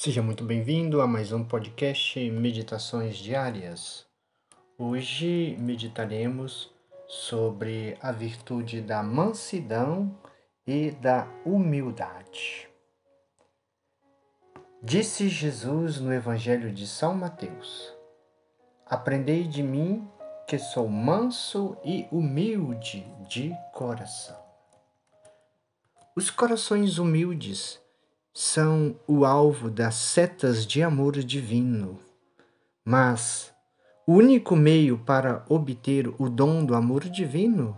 Seja muito bem-vindo a mais um podcast Meditações Diárias. Hoje meditaremos sobre a virtude da mansidão e da humildade. Disse Jesus no Evangelho de São Mateus: Aprendei de mim, que sou manso e humilde de coração. Os corações humildes são o alvo das setas de amor divino. Mas o único meio para obter o dom do amor divino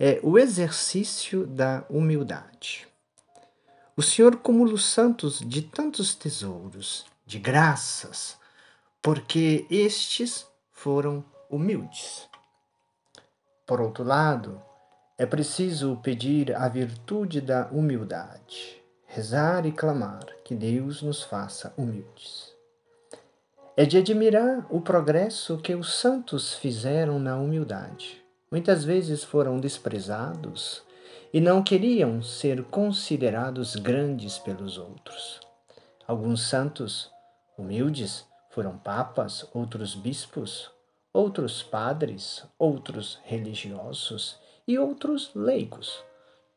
é o exercício da humildade. O Senhor cumula os santos de tantos tesouros, de graças, porque estes foram humildes. Por outro lado, é preciso pedir a virtude da humildade rezar e clamar que Deus nos faça humildes. É de admirar o progresso que os santos fizeram na humildade. Muitas vezes foram desprezados e não queriam ser considerados grandes pelos outros. Alguns santos humildes foram papas, outros bispos, outros padres, outros religiosos e outros leigos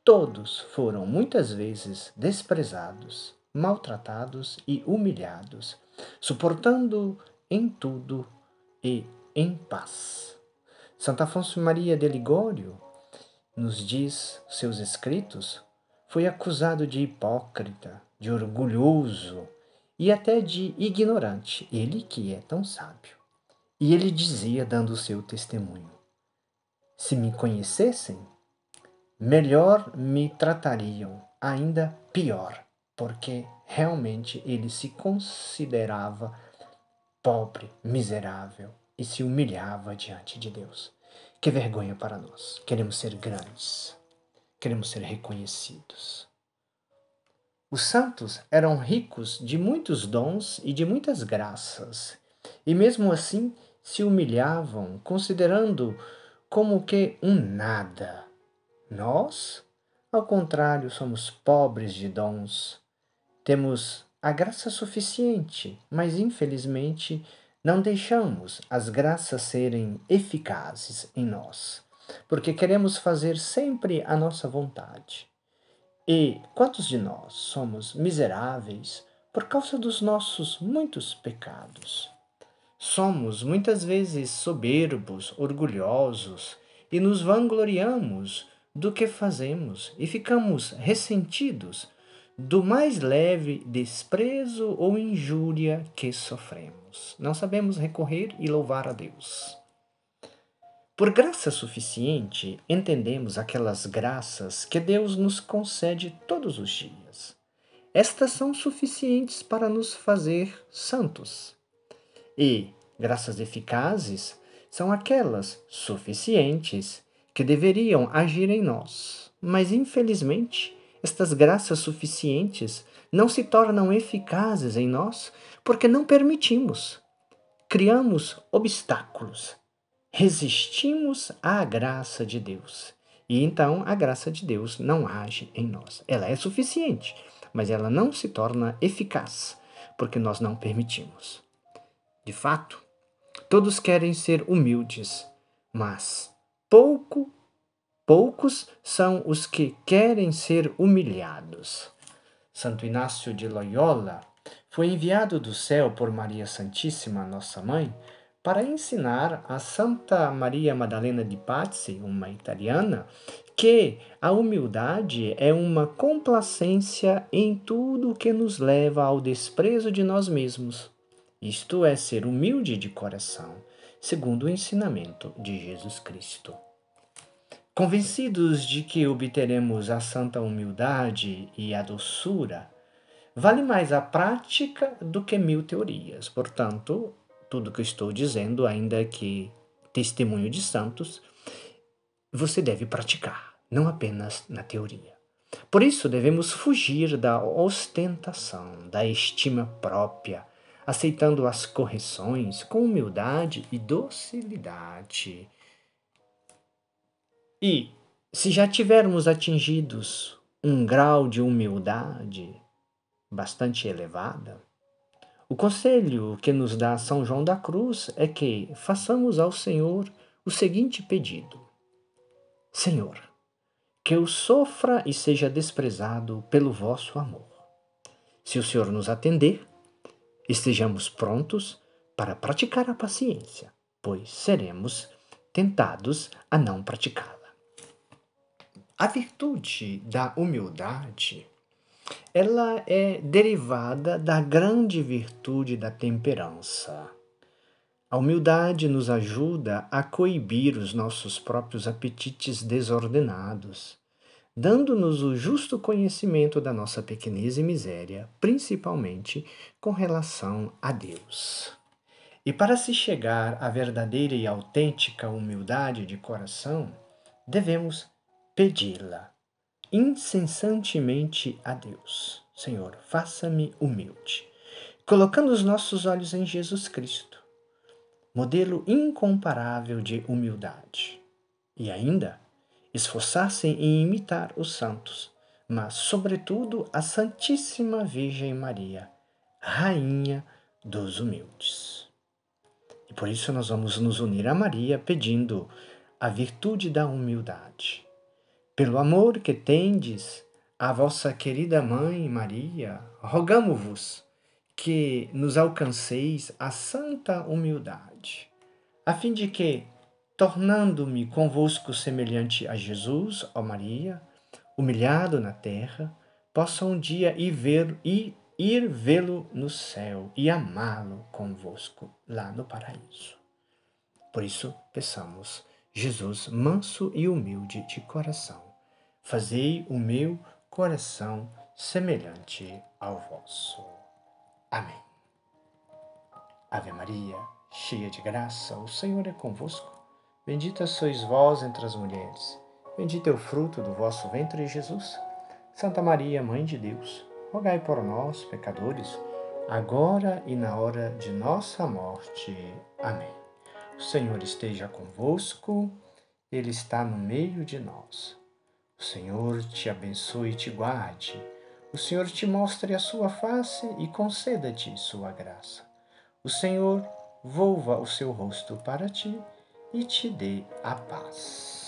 Todos foram muitas vezes desprezados, maltratados e humilhados, suportando em tudo e em paz. Santo Afonso Maria de Ligório nos diz seus escritos, foi acusado de hipócrita, de orgulhoso e até de ignorante, ele que é tão sábio. E ele dizia, dando o seu testemunho: Se me conhecessem, melhor me tratariam, ainda pior, porque realmente ele se considerava pobre, miserável e se humilhava diante de Deus. Que vergonha para nós. Queremos ser grandes, queremos ser reconhecidos. Os santos eram ricos de muitos dons e de muitas graças, e mesmo assim se humilhavam, considerando como que um nada nós, ao contrário, somos pobres de dons. Temos a graça suficiente, mas infelizmente não deixamos as graças serem eficazes em nós, porque queremos fazer sempre a nossa vontade. E quantos de nós somos miseráveis por causa dos nossos muitos pecados? Somos muitas vezes soberbos, orgulhosos e nos vangloriamos do que fazemos e ficamos ressentidos do mais leve desprezo ou injúria que sofremos. Não sabemos recorrer e louvar a Deus. Por graça suficiente, entendemos aquelas graças que Deus nos concede todos os dias. Estas são suficientes para nos fazer santos. E graças eficazes são aquelas suficientes que deveriam agir em nós. Mas, infelizmente, estas graças suficientes não se tornam eficazes em nós porque não permitimos. Criamos obstáculos, resistimos à graça de Deus. E então a graça de Deus não age em nós. Ela é suficiente, mas ela não se torna eficaz porque nós não permitimos. De fato, todos querem ser humildes, mas pouco, poucos são os que querem ser humilhados. Santo Inácio de Loyola foi enviado do céu por Maria Santíssima, nossa mãe, para ensinar a Santa Maria Madalena de Pazzi, uma italiana, que a humildade é uma complacência em tudo que nos leva ao desprezo de nós mesmos. Isto é ser humilde de coração segundo o ensinamento de Jesus Cristo. Convencidos de que obteremos a santa humildade e a doçura, vale mais a prática do que mil teorias. Portanto, tudo que estou dizendo, ainda que testemunho de santos, você deve praticar, não apenas na teoria. Por isso, devemos fugir da ostentação, da estima própria, aceitando as correções com humildade e docilidade. E, se já tivermos atingidos um grau de humildade bastante elevada, O conselho que nos dá São João da Cruz é que façamos ao Senhor o seguinte pedido: Senhor, que eu sofra e seja desprezado pelo vosso amor. Se o Senhor nos atender, estejamos prontos para praticar a paciência, pois seremos tentados a não praticá-la. A virtude da humildade ela é derivada da grande virtude da temperança. A humildade nos ajuda a coibir os nossos próprios apetites desordenados, dando-nos o justo conhecimento da nossa pequenez e miséria, principalmente com relação a Deus. E para se chegar à verdadeira e autêntica humildade de coração, devemos pedi-la incessantemente a Deus. Senhor, faça-me humilde, colocando os nossos olhos em Jesus Cristo, modelo incomparável de humildade. E ainda, esforçar-se em imitar os santos, mas, sobretudo, a Santíssima Virgem Maria, Rainha dos humildes. E por isso nós vamos nos unir a Maria pedindo a virtude da humildade pelo amor que tendes à vossa querida Mãe Maria, rogamo-vos que nos alcanceis a santa humildade, a fim de que, tornando-me convosco semelhante a Jesus, ó Maria, humilhado na terra, possa um dia ir ver ir, ir vê-lo no céu e amá-lo convosco lá no paraíso. Por isso, peçamos Jesus, manso e humilde de coração, fazei o meu coração semelhante ao vosso. Amém. Ave Maria, cheia de graça, o Senhor é convosco. Bendita sois vós entre as mulheres. Bendito é o fruto do vosso ventre, Jesus. Santa Maria, Mãe de Deus, rogai por nós, pecadores, agora e na hora de nossa morte. Amém. O Senhor esteja convosco, Ele está no meio de nós. O Senhor te abençoe e te guarde. O Senhor te mostre a sua face e conceda-te sua graça. O Senhor volva o seu rosto para ti e te dê a paz.